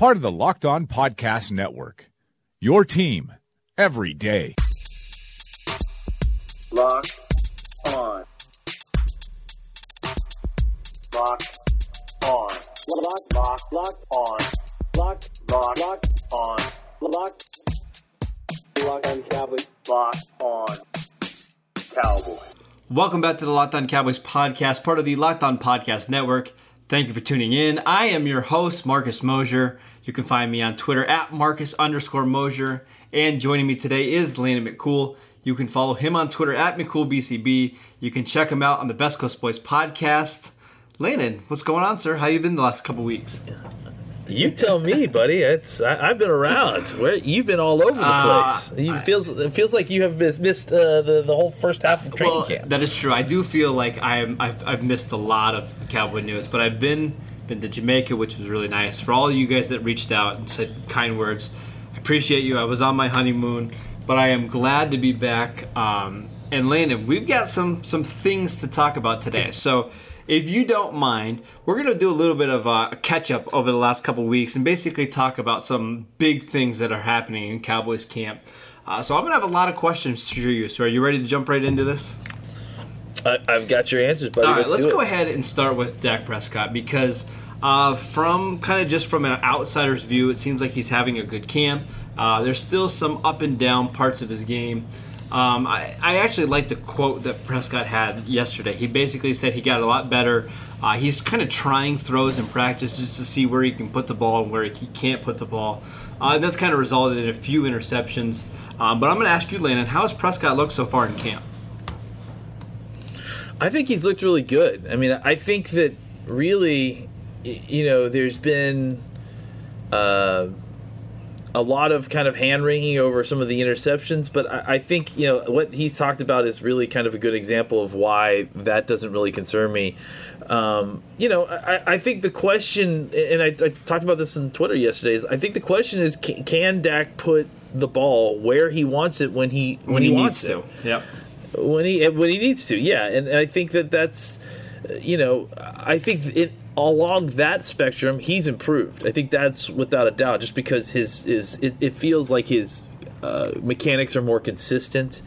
part of the Locked On Podcast Network. Your team every day. Locked on. Locked on. Locked, locked, locked on. Locked, locked, locked on. Locked. Locked on Cowboys. Locked on Cowboys. Welcome back to the Locked On Cowboys podcast, part of the Locked On Podcast Network. Thank you for tuning in. I am your host, Marcus Mosher. You can find me on Twitter at Marcus underscore Mosher. And joining me today is Landon McCool. You can follow him on Twitter at McCoolBCB. You can check him out on the Best Coast Boys podcast. Landon, what's going on, sir? How you been the last couple weeks? You tell me, buddy. It's I, have been around. Where you've been all over the Uh, place. You feels it feels like you have mis- missed uh, the the whole first half of training Well, camp. that is true. I do feel like I'm, I've, I've missed a lot of Cowboy news, but I've been been to Jamaica, which was really nice. For all of you guys that reached out and said kind words, I appreciate you. I was on my honeymoon, but I am glad to be back. Um, and Landon, we've got some some things to talk about today. So. If you don't mind, we're going to do a little bit of a catch up over the last couple weeks and basically talk about some big things that are happening in Cowboys camp. Uh, so I'm going to have a lot of questions for you. So are you ready to jump right into this? I, I've got your answers, buddy. All right, let's let's go it. ahead and start with Dak Prescott because uh, from kind of just from an outsider's view, it seems like he's having a good camp. Uh, there's still some up and down parts of his game. Um, I, I actually like the quote that Prescott had yesterday. He basically said he got a lot better. Uh, he's kind of trying throws in practice just to see where he can put the ball and where he can't put the ball. Uh, and that's kind of resulted in a few interceptions. Um, but I'm going to ask you, Landon, how has Prescott looked so far in camp? I think he's looked really good. I mean, I think that really, you know, there's been uh, a lot of kind of hand wringing over some of the interceptions, but I, I think you know what he's talked about is really kind of a good example of why that doesn't really concern me. Um, you know, I, I think the question, and I, I talked about this on Twitter yesterday, is I think the question is, can, can Dak put the ball where he wants it when he when, he, wants needs to. Yeah, when he when he needs to. Yeah, and, and I think that that's you know I think it along that spectrum he's improved. I think that's without a doubt, just because his is it, it feels like his uh, mechanics are more consistent.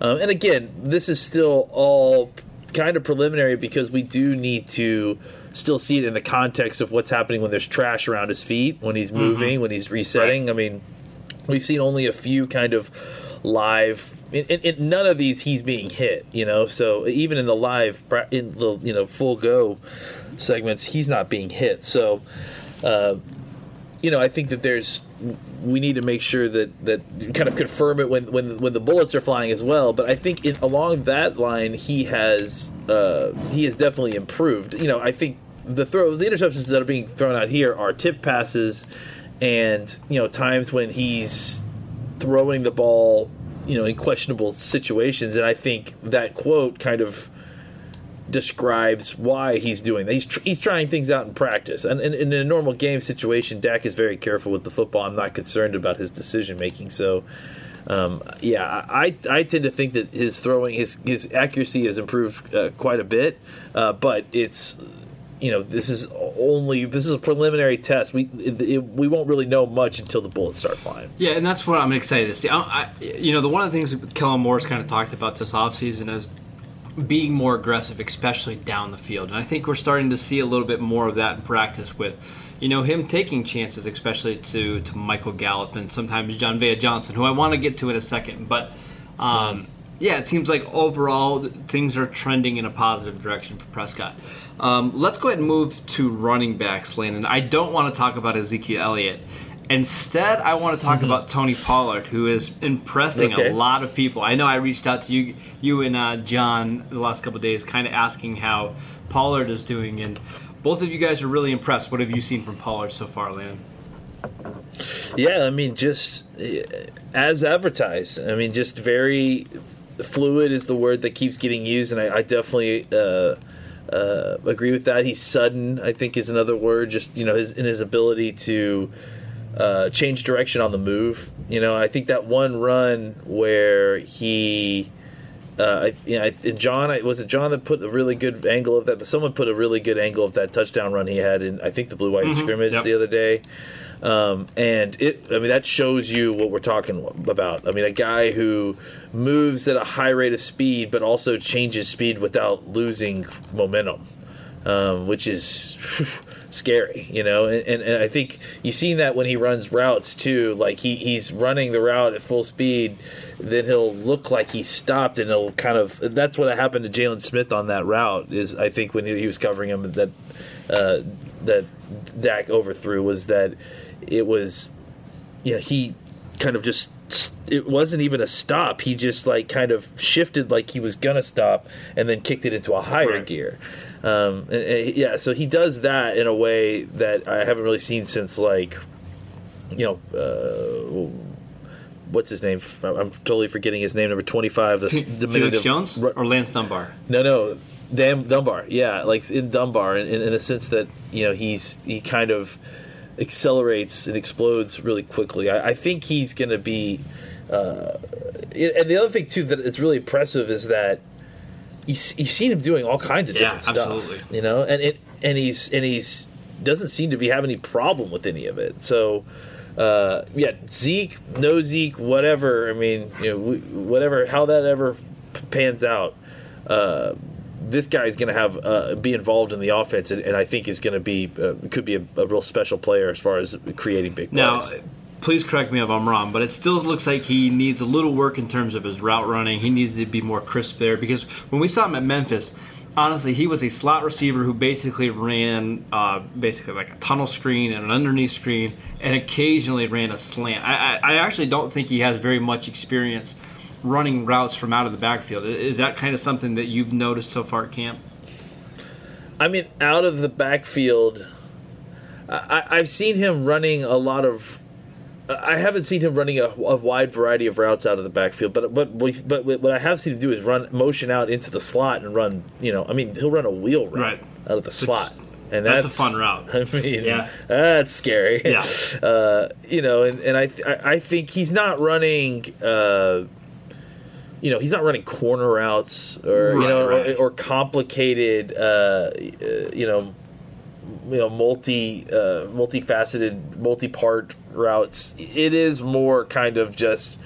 Um, and again, this is still all kind of preliminary because we do need to still see it in the context of what's happening when there's trash around his feet, when he's moving, when he's resetting. I mean, we've seen only a few kind of live in, in, none of these he's being hit you know? So even in the live in the you know full go segments he's not being hit. So uh, you know i think that there's we need to make sure that that kind of confirm it when when when the bullets are flying as well. But i think in, along that line he has uh, he has definitely improved. You know i think the throw the interceptions that are being thrown out here are tip passes and you know times when he's throwing the ball, you know, in questionable situations. And I think that quote kind of describes why he's doing that. He's, tr- he's trying things out in practice. And, and, in a normal game situation, Dak is very careful with the football. I'm not concerned about his decision making. So, um, yeah, I, I tend to think that his throwing, his, his accuracy has improved uh, quite a bit. Uh, but it's, you know, this is only this is a preliminary test. We it, it, we won't really know much until the bullets start flying. Yeah, and that's what I'm excited to see. I, I, you know, the one of the things that Kellen Moore's kind of talked about this offseason is being more aggressive, especially down the field. And I think we're starting to see a little bit more of that in practice with, you know, him taking chances, especially to, to Michael Gallup and sometimes Jon'Vea Johnson, who I want to get to in a second. But um, yeah, it seems like overall things are trending in a positive direction for Prescott. Um, let's go ahead and move to running backs, Landon. I don't want to talk about Ezekiel Elliott. Instead, I want to talk about Tony Pollard, who is impressing Okay. a lot of people. I know I reached out to you, you and uh, John the last couple of days, kind of asking how Pollard is doing, and both of you guys are really impressed. What have you seen from Pollard so far, Landon? Yeah, I mean, just uh, as advertised. I mean, just very fluid is the word that keeps getting used, and I, I definitely uh, uh, agree with that. He's sudden, I think, is another word. Just you know, his in his ability to uh, change direction on the move. You know, I think that one run where he. Uh, I, you know, I, and John, I, was it John that put a really good angle of that? But someone put a really good angle of that touchdown run he had in, I think, the blue white scrimmage Yep. the other day. Um, and it, I mean, that shows you what we're talking about. I mean, a guy who moves at a high rate of speed, but also changes speed without losing momentum, um, which is scary, you know. And, and, and I think you've seen that when he runs routes too. Like he, he's running the route at full speed, then he'll look like he stopped, and he'll kind of. That's what happened to Jaylon Smith on that route. Is I think when he, he was covering him that uh, that Dak overthrew was that it was, you know, he kind of just. It wasn't even a stop. He just like kind of shifted like he was gonna stop, and then kicked it into a higher Right. gear. Um, and- and, yeah, so he does that in a way that I haven't really seen since like, you know, uh, what's his name? I'm totally forgetting his name. Number twenty five, the Felix diminutive Jones Ru- or Lance Dunbar? no, no, damn Dunbar. Yeah, like in Dunbar, in, in the sense that you know he's he kind of accelerates and explodes really quickly. I, I think he's going to be. Uh, and the other thing too that is really impressive is that you, you've seen him doing all kinds of Yeah, different stuff. absolutely. You know, and it and he's and he's doesn't seem to be having any problem with any of it. So. Uh, yeah, Zeke, no Zeke, whatever. I mean, you know, whatever, how that ever pans out, uh, this guy is going to have uh, be involved in the offense, and, and I think is going to be uh, could be a, a real special player as far as creating big plays. Now, please correct me if I'm wrong, but it still looks like he needs a little work in terms of his route running. He needs to be more crisp there because when we saw him at Memphis, honestly, he was a slot receiver who basically ran uh, basically like a tunnel screen and an underneath screen, and occasionally ran a slant. I, I, I actually don't think he has very much experience running routes from out of the backfield. Is that kind of something that you've noticed so far at camp? I mean, out of the backfield, I, I've seen him running a lot of. I haven't seen him running a, a wide variety of routes out of the backfield, but but but what I have seen him do is run motion out into the slot and run. You know, I mean, he'll run a wheel route Right. out of the slot, and that's that's, a fun route. I mean, Yeah. that's scary. Yeah. uh, you know, and, and I, I I think he's not running. Uh, you know, he's not running corner routes or you know right. or, or complicated. Uh, uh, you know, you know multi uh, multifaceted multi-part routes it is more kind of just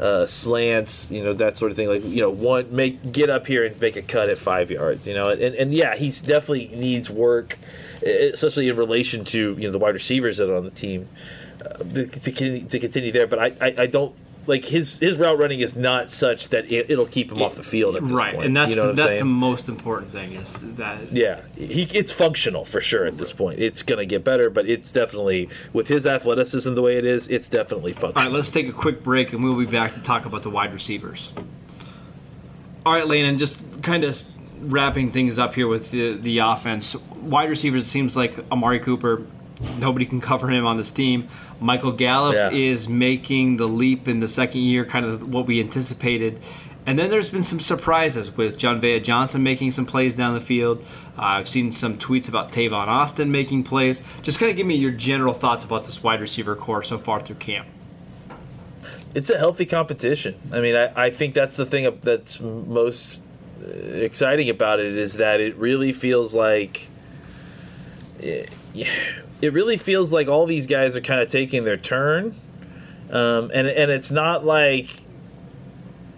uh, slants you know that sort of thing like you know one make get up here and make a cut at five yards you know and, and yeah he's definitely needs work especially in relation to you know the wide receivers that are on the team uh, to, continue, to continue there but I, I, I don't like his his route running is not such that it, it'll keep him off the field at this right, point and that's you know I'm that's the most important thing is that Yeah, he it's functional for sure at this point. It's going to get better, but it's definitely with his athleticism the way it is, it's definitely functional. All right, let's take a quick break and we'll be back to talk about the wide receivers. All right, Landon, just kind of wrapping things up here with the, the offense. Wide receivers, it seems like Amari Cooper, nobody can cover him on this team. Michael Gallup Yeah. is making the leap in the second year, kind of what we anticipated. And then there's been some surprises with Jon'Vea Johnson making some plays down the field. Uh, I've seen some tweets about Tavon Austin making plays. Just kind of give me your general thoughts about this wide receiver core so far through camp. it's a healthy competition. I mean, I, I think that's the thing that's most exciting about it is that it really feels like it, it really feels like all these guys are kind of taking their turn, um, and and it's not like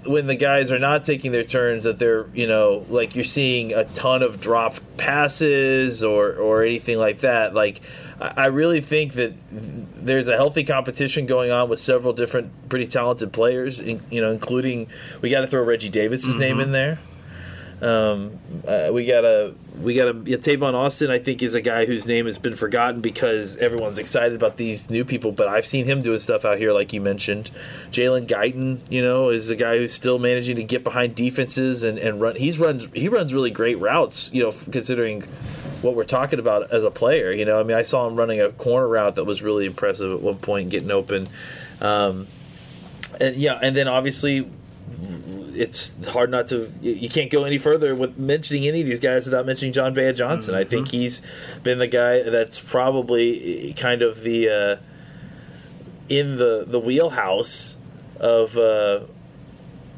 when the guys are not taking their turns that they're you know like you're seeing a ton of dropped passes or or anything like that. Like i really think that there's a healthy competition going on with several different pretty talented players in, you know including we got to throw reggie davis's name in there um, uh, we got a we got a yeah, Tavon Austin. I think is a guy whose name has been forgotten because everyone's excited about these new people. But I've seen him doing stuff out here, like you mentioned. Jalen Guyton, you know, is a guy who's still managing to get behind defenses and, and run. He's runs he runs really great routes. You know, considering what we're talking about as a player. You know, I mean, I saw him running a corner route that was really impressive at one point, getting open. Um, and yeah, and then obviously it's hard not to you can't go any further with mentioning any of these guys without mentioning Jon'Vea Johnson. Mm-hmm. I think he's been the guy that's probably kind of the uh, in the the wheelhouse of uh,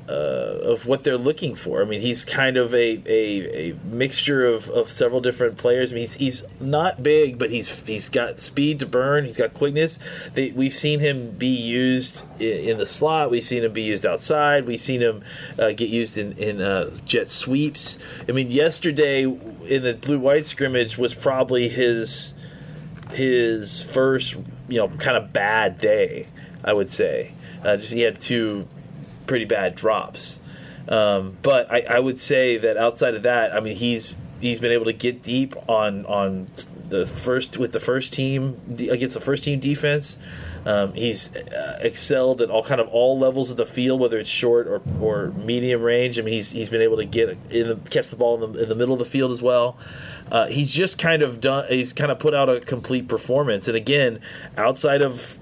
uh, of what they're looking for. I mean, he's kind of a, a, a mixture of, of several different players. I mean, he's, he's not big, but he's he's got speed to burn. He's got quickness. They, we've seen him be used in, in, the slot. We've seen him be used outside. We've seen him uh, get used in in uh, jet sweeps. I mean, yesterday in the blue white scrimmage was probably his his first you know kind of bad day. I would say. Uh, just he had two pretty bad drops. Um, but I, I, would say that outside of that, I mean, he's he's been able to get deep on on the first with the first team against the first team defense. Um, he's uh, excelled at all kind of all levels of the field, whether it's short or, or medium range. I mean, he's he's been able to get in the, catch the ball in the, in the middle of the field as well. Uh, he's just kind of done. He's kind of put out a complete performance. And again, outside of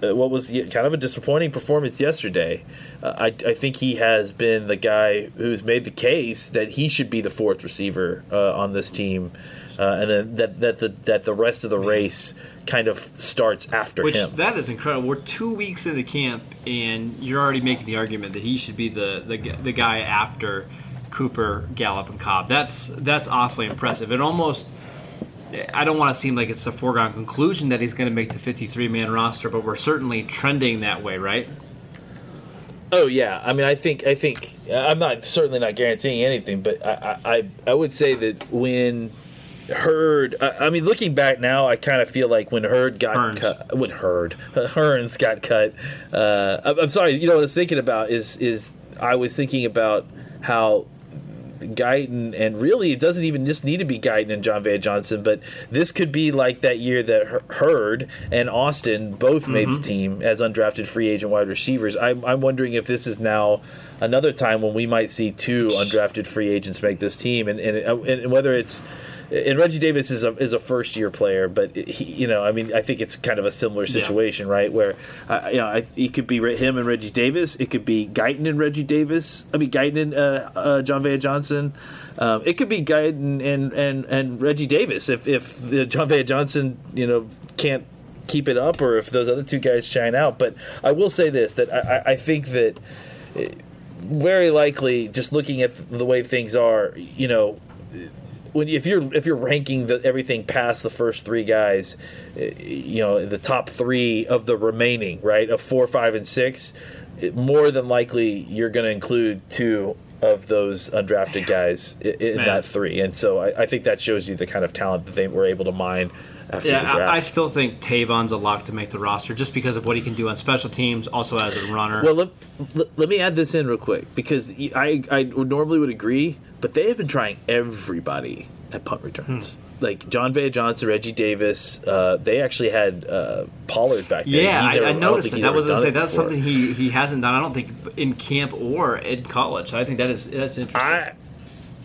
what was kind of a disappointing performance yesterday. Uh, I, I, think he has been the guy who's made the case that he should be the fourth receiver uh, on this team, uh, and then that that the that the rest of the race kind of starts after Which, him. That is incredible. We're two weeks into camp, and you're already making the argument that he should be the the, the guy after Cooper, Gallup, and Cobb. That's that's awfully impressive. It almost I don't want to seem like it's a foregone conclusion that he's going to make the 53 man roster, but we're certainly trending that way, right? Oh yeah, I mean, I think I think I'm not certainly not guaranteeing anything, but I I, I would say that when Hurd, I, I mean, looking back now, I kind of feel like when Hurd got Hurns. cut, when Hurd Hurns got cut, uh, I'm, I'm sorry, you know what I was thinking about is is I was thinking about how Guyton, and really it doesn't even just need to be Guyton and Jon'Vea Johnson, but this could be like that year that Hurd and Austin both mm-hmm. made the team as undrafted free agent wide receivers. I'm, I'm wondering if this is now another time when we might see two undrafted free agents make this team, and and, and whether it's and Reggie Davis is a is a first year player, but he, you know, I mean, I think it's kind of a similar situation, yeah. right? Where uh, you know, I, it could be him and Reggie Davis, it could be Guyton and Reggie Davis. I mean, Guyton and uh, uh, Jon'Vea Johnson. Um, it could be Guyton and and and Reggie Davis if if the Jon'Vea Johnson, you know, can't keep it up, or if those other two guys shine out. But I will say this: that I, I think that eh, very likely, just looking at the way things are, you know when if you're if you're ranking the, everything past the first three guys, eh, you know the top three of the remaining right of four, five, and six, more than likely you're going to include two of those undrafted guys in, in that three, and so I, I, think that shows you the kind of talent that they were able to mine. After yeah, the draft. I still think Tavon's a lock to make the roster just because of what he can do on special teams, also as a runner. Well, let, let, let me add this in real quick because I, I normally would agree, but they have been trying everybody at punt returns. Hmm. Like Jon'Vea Johnson, Reggie Davis, uh, they actually had uh, Pollard back there. Yeah, I, I, noticed I that. Was say that's before. something he, he hasn't done. I don't think in camp or in college. I think that is that's interesting. I,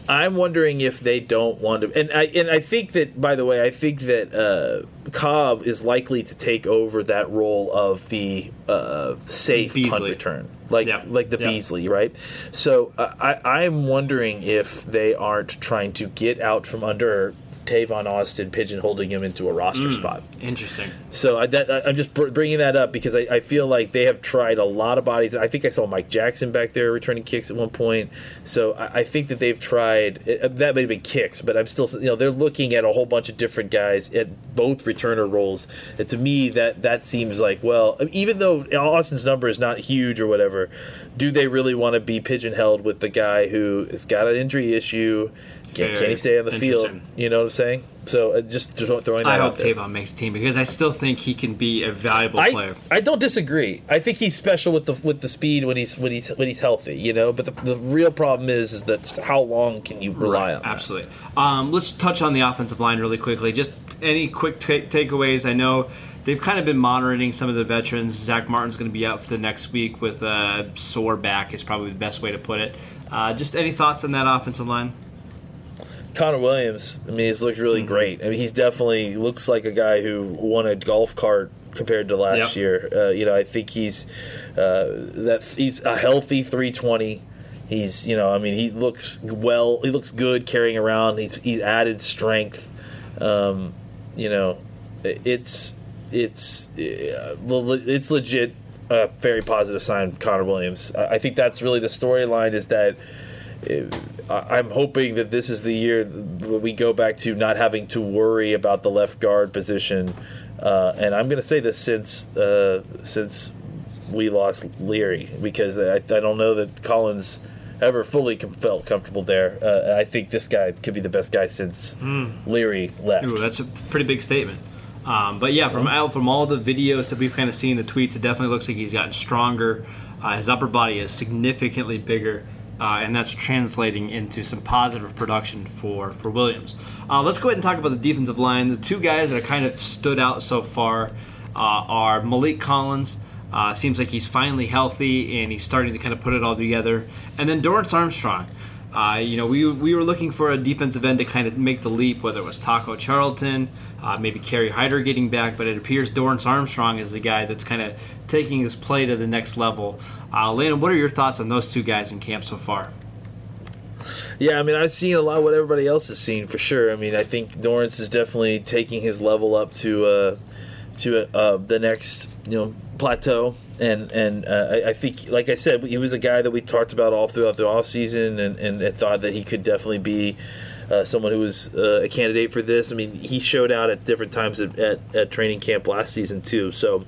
I'm wondering if they don't want to, and I and I think that by the way, I think that uh, Cobb is likely to take over that role of the uh, safe Beasley. punt return, like yep. like the yep. Beasley, right? So uh, I I'm wondering if they aren't trying to get out from under Tavon Austin pigeonholing him into a roster mm, spot. Interesting. So I, am just br- bringing that up because I, I, feel like they have tried a lot of bodies. I think I saw Mike Jackson back there returning kicks at one point. So I, I think that they've tried uh, that may have been kicks, but I'm still you know they're looking at a whole bunch of different guys at both returner roles. And to me, that that seems like well, even though Austin's number is not huge or whatever, do they really want to be pigeonholed with the guy who has got an injury issue? Can, can he stay on the field? You know what I'm saying? So uh, just throwing that I hope Tavon makes the team because I still think he can be a valuable I, player. I don't disagree. I think he's special with the with the speed when he's when he's when he's healthy. You know, but the, the real problem is is that how long can you rely right, on? Absolutely. Um, let's touch on the offensive line really quickly. Just any quick t- takeaways? I know they've kind of been monitoring some of the veterans. Zack Martin's going to be out for the next week with a sore back. Is probably the best way to put it. Uh, just any thoughts on that offensive line? Connor Williams, I mean, he's looked really Mm-hmm. great. I mean, he's definitely looks like a guy who won a golf cart compared to last Yep. year. Uh, you know, I think he's uh, that he's a healthy 320. He's, you know, I mean, he looks well. He looks good carrying around. He's he's added strength. Um, you know, it's it's uh, it's legit a very positive sign. Connor Williams. I I think that's really the storyline. Is that I'm hoping that this is the year we go back to not having to worry about the left guard position. Uh, and I'm going to say this since uh, since we lost Leary because I, I don't know that Collins ever fully com- felt comfortable there. Uh, I think this guy could be the best guy since Leary left. Ooh, that's a pretty big statement. Um, but yeah, from out from all the videos that we've kind of seen, the tweets, it definitely looks like he's gotten stronger. Uh, his upper body is significantly bigger, uh, and that's translating into some positive production for for Williams. Uh, let's go ahead and talk about the defensive line. The two guys that have kind of stood out so far uh, are Maliek Collins. Uh, seems like he's finally healthy and he's starting to kind of put it all together. And then Dorance Armstrong. Uh, you know, we, we were looking for a defensive end to kind of make the leap, whether it was Taco Charlton, uh, maybe Kerry Hyder getting back, but it appears Dorance Armstrong is the guy that's kind of taking his play to the next level. Uh, Landon, what are your thoughts on those two guys in camp so far? Yeah, I mean, I've seen a lot of what everybody else has seen for sure. I mean, I think Dorance is definitely taking his level up to uh, to uh, the next you know plateau, and and uh, I, I think, like I said, he was a guy that we talked about all throughout the off season, and and I thought that he could definitely be. Uh, someone who was uh, a candidate for this. I mean, he showed out at different times at, at, at training camp last season too. So,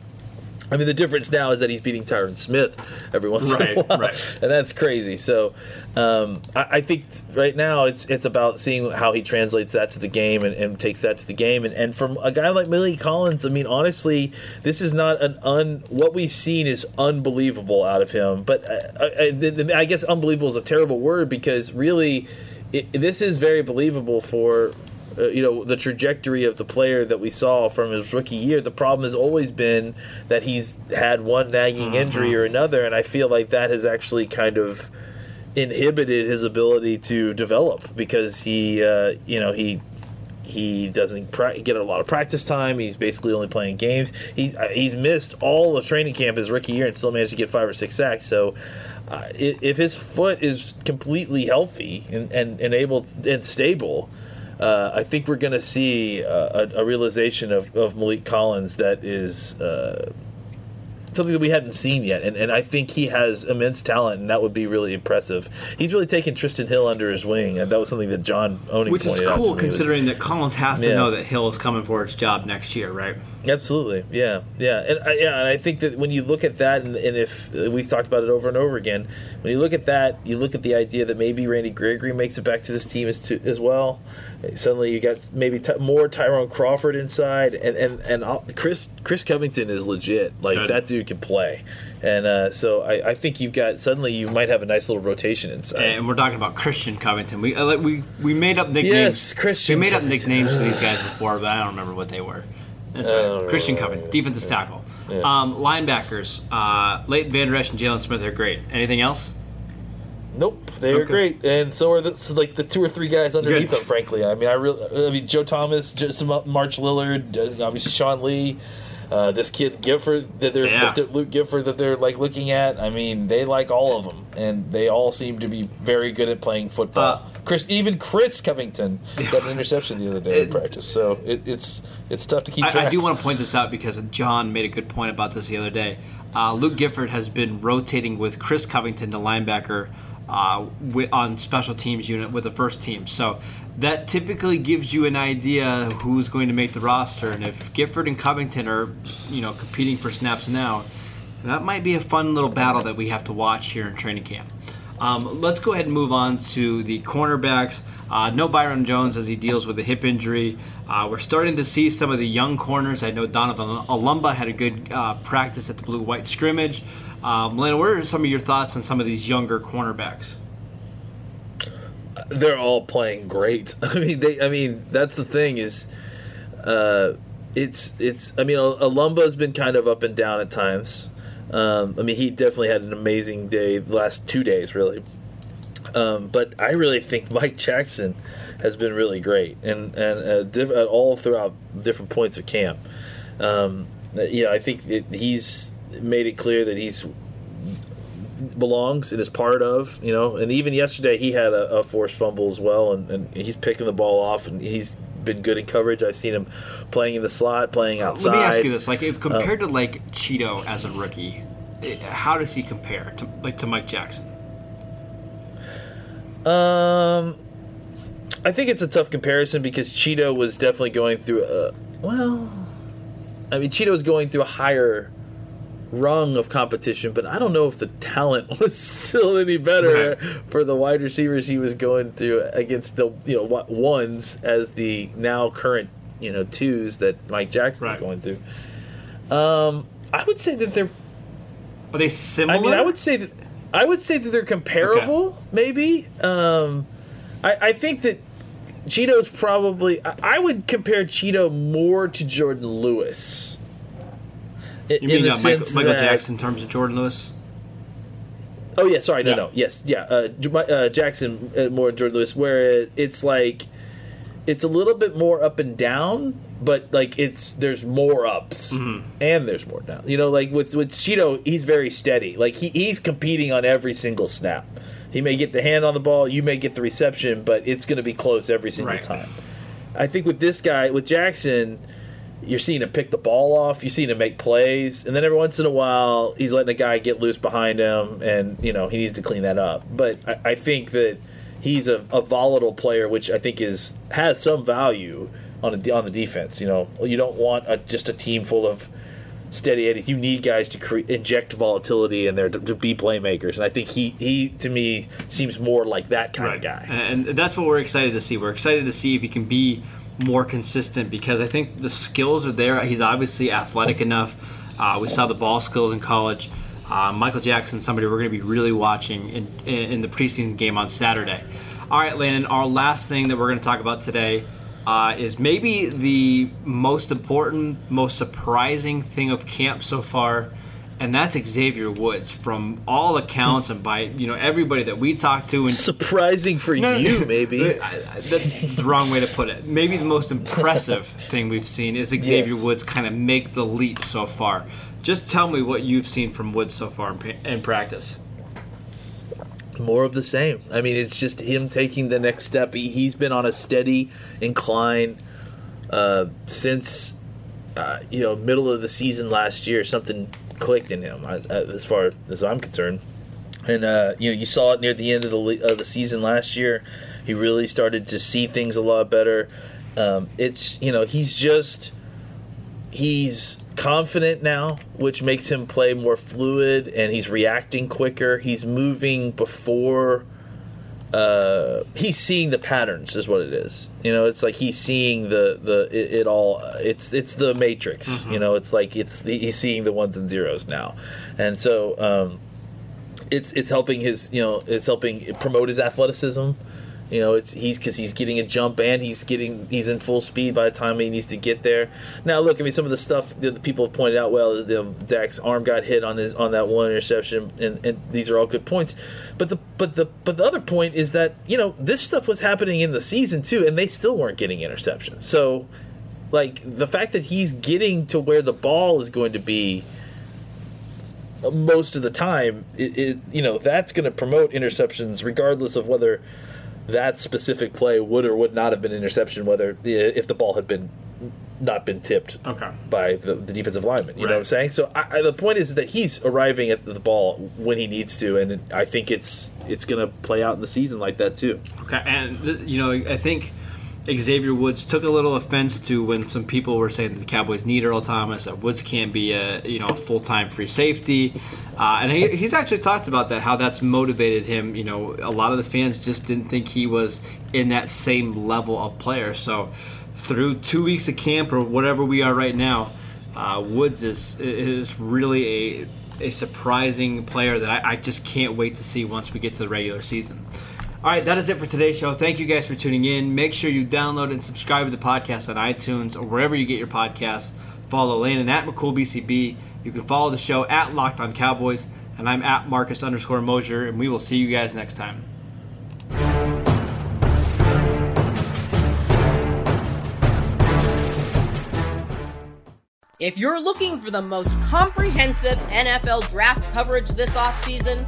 I mean, the difference now is that he's beating Tyron Smith every once Right, in a while, right. and that's crazy. So, um, I, I think right now it's it's about seeing how he translates that to the game and, and takes that to the game. And, and from a guy like Maliek Collins, I mean, honestly, this is not an un. What we've seen is unbelievable out of him. But uh, I, I, I guess unbelievable is a terrible word because really, it, this is very believable for uh, you know the trajectory of the player that we saw from his rookie year. The problem has always been that he's had one nagging injury or another, and I feel like that has actually kind of inhibited his ability to develop because he, uh, you know, he he doesn't pra- get a lot of practice time. He's basically only playing games. He's uh, he's missed all of training camp his rookie year and still managed to get five or six sacks. So. Uh, if his foot is completely healthy and, and, and able and stable, uh, I think we're going to see uh, a, a realization of, of Maliek Collins that is uh, something that we hadn't seen yet. And, and I think he has immense talent, and that would be really impressive. He's really taken Trysten Hill under his wing, and that was something that John Owning Which is to cool. It was- considering that Collins has to Yeah. know that Hill is coming for his job next year, right? Absolutely, yeah, yeah, and I, yeah, and I think that when you look at that, and, and if uh, we've talked about it over and over again, when you look at that, you look at the idea that maybe Randy Gregory makes it back to this team as to, as well. Suddenly, you got maybe t- more Tyrone Crawford inside, and and and uh, Chris Chris Covington is legit. Like Good. that dude can play, and uh, so I, I think you've got suddenly you might have a nice little rotation inside. And we're talking about Christian Covington. We uh, we we made up nicknames. Yes, Christian We made up nicknames for these guys before, but I don't remember what they were. That's right. don't Christian. Covington, defensive tackle. Yeah. Um, linebackers, uh, Leighton Vander Esch and Jaylon Smith are great. Anything else? Nope, they are Okay. great, and so are the, so like the two or three guys underneath Good. them. Frankly, I mean, I really, I mean, Joe Thomas, Justin March-Lillard, uh, obviously Sean Lee, uh, this kid Gifford that they're Yeah. that Luke Gifford that they're like looking at. I mean, they like all of them, and they all seem to be very good at playing football. Uh, Chris, even Chris Covington got an interception the other day in practice, so it, it's it's tough to keep I. I do want to point this out because John made a good point about this the other day. Uh, Luke Gifford has been rotating with Chris Covington, the linebacker, uh, on special teams unit with the first team. So that typically gives you an idea who's going to make the roster. And if Gifford and Covington are, you know, competing for snaps now, that might be a fun little battle that we have to watch here in training camp. Um, let's go ahead and move on to the cornerbacks. Uh, no Byron Jones as he deals with a hip injury. Uh, we're starting to see some of the young corners. I know Donovan Olumba had a good uh, practice at the blue white scrimmage. Um, Lena, what are some of your thoughts on some of these younger cornerbacks? they're all playing great. I mean, they. I mean, that's the thing is, uh, it's it's. I mean, Olumba's been kind of up and down at times. Um, I mean, he definitely had an amazing day the last two days, really. Um, but I really think Mike Jackson has been really great, and and uh, diff- uh, all throughout different points of camp. Um, yeah, I think it, he's made it clear that he's belongs and is part of, you know. And even yesterday, he had a, a forced fumble as well, and, and he's picking the ball off, and he's been good in coverage. I've seen him playing in the slot, playing outside. Let me ask you this: like, if compared to like Chido as a rookie, how does he compare to like to Mike Jackson? Um, I think it's a tough comparison because Chido was definitely going through a well. I mean, Chido was going through a higher rung of competition, but I don't know if the talent was still any better for the wide receivers he was going through against the you know ones as the now current you know twos that Mike Jackson's Right. going through. Um, I would say that they're Are they similar? I mean, I would say that I would say that they're comparable. Maybe. Um, I, I think that Chido's probably. I, I would compare Cheeto more to Jourdan Lewis. You mean the uh, Michael, sense Michael that- Jackson in terms of Jourdan Lewis? Oh yeah, sorry, no, Yeah. no, yes, yeah. Uh, J- uh, Jackson uh, more Jourdan Lewis, where it's like it's a little bit more up and down, but like it's there's more ups Mm-hmm. and there's more down. You know, like with with Chido, he's very steady. Like he, he's competing on every single snap. He may get the hand on the ball, you may get the reception, but it's going to be close every single Right. time. I think with this guy, with Jackson, you're seeing him pick the ball off, you're seeing him make plays, and then every once in a while he's letting a guy get loose behind him, and you know he needs to clean that up. But I, I think that he's a, a volatile player, which I think is has some value on a, on the defense. You know, you don't want a, just a team full of steady eddies. You need guys to cre- inject volatility in there to, to be playmakers, and I think he he to me seems more like that kind of guy. And that's what we're excited to see. We're excited to see if he can be more consistent because I think the skills are there. He's obviously athletic enough. Uh, we saw the ball skills in college. Uh, Michael Jackson, somebody we're going to be really watching in, in, the preseason game on Saturday. All right, Landon, our last thing that we're going to talk about today uh, is maybe the most important, most surprising thing of camp so far, and that's Xavier Woods. From all accounts and by you know everybody that we talked to and Surprising for you, maybe. I- I- That's the wrong way to put it. Maybe the most impressive thing we've seen is Xavier Yes. Woods kind of make the leap so far. Just tell me what you've seen from Woods so far in, in practice. more of the same. I mean, it's just him taking the next step. He, he's been on a steady incline uh, since uh, you know middle of the season last year. Something clicked in him, uh, uh, as far as I'm concerned. And uh, you know, you saw it near the end of the of the season last year. He really started to see things a lot better. Um, it's you know he's just he's confident now, which makes him play more fluid, and he's reacting quicker. He's moving before. Uh, he's seeing the patterns, is what it is. You know, it's like he's seeing the the it, it all. It's it's the matrix. You know, it's like it's the, he's seeing the ones and zeros now, and so um, it's it's helping his you know it's helping promote his athleticism. You know, it's he's because he's getting a jump and he's getting he's in full speed by the time he needs to get there. Now, look, I mean, some of the stuff that the people have pointed out. Well, the um, Dak's arm got hit on his on that one interception, and, and these are all good points. But the but the but the other point is that you know this stuff was happening in the season too, and they still weren't getting interceptions. So, like the fact that he's getting to where the ball is going to be uh, most of the time, it, it you know that's going to promote interceptions, regardless of whether that specific play would or would not have been interception, whether if the ball had been not been tipped Okay. by the, the defensive lineman. You know what I'm saying? So I, I, the point is that he's arriving at the ball when he needs to, and I think it's it's going to play out in the season like that too. Okay, and you know, I think Xavier Woods took a little offense to when some people were saying that the Cowboys need Earl Thomas, that Woods can't be a you know full time free safety, uh, and he, he's actually talked about that how that's motivated him. You know, a lot of the fans just didn't think he was in that same level of player. So through two weeks of camp or whatever we are right now, uh, Woods is is really a a surprising player that I, I just can't wait to see once we get to the regular season. All right, that is it for today's show. Thank you guys for tuning in. Make sure you download and subscribe to the podcast on iTunes or wherever you get your podcasts. Follow Landon at McCoolBCB. You can follow the show at Locked On Cowboys, and I'm at Marcus underscore Mosher, and we will see you guys next time. If you're looking for the most comprehensive NFL draft coverage this offseason,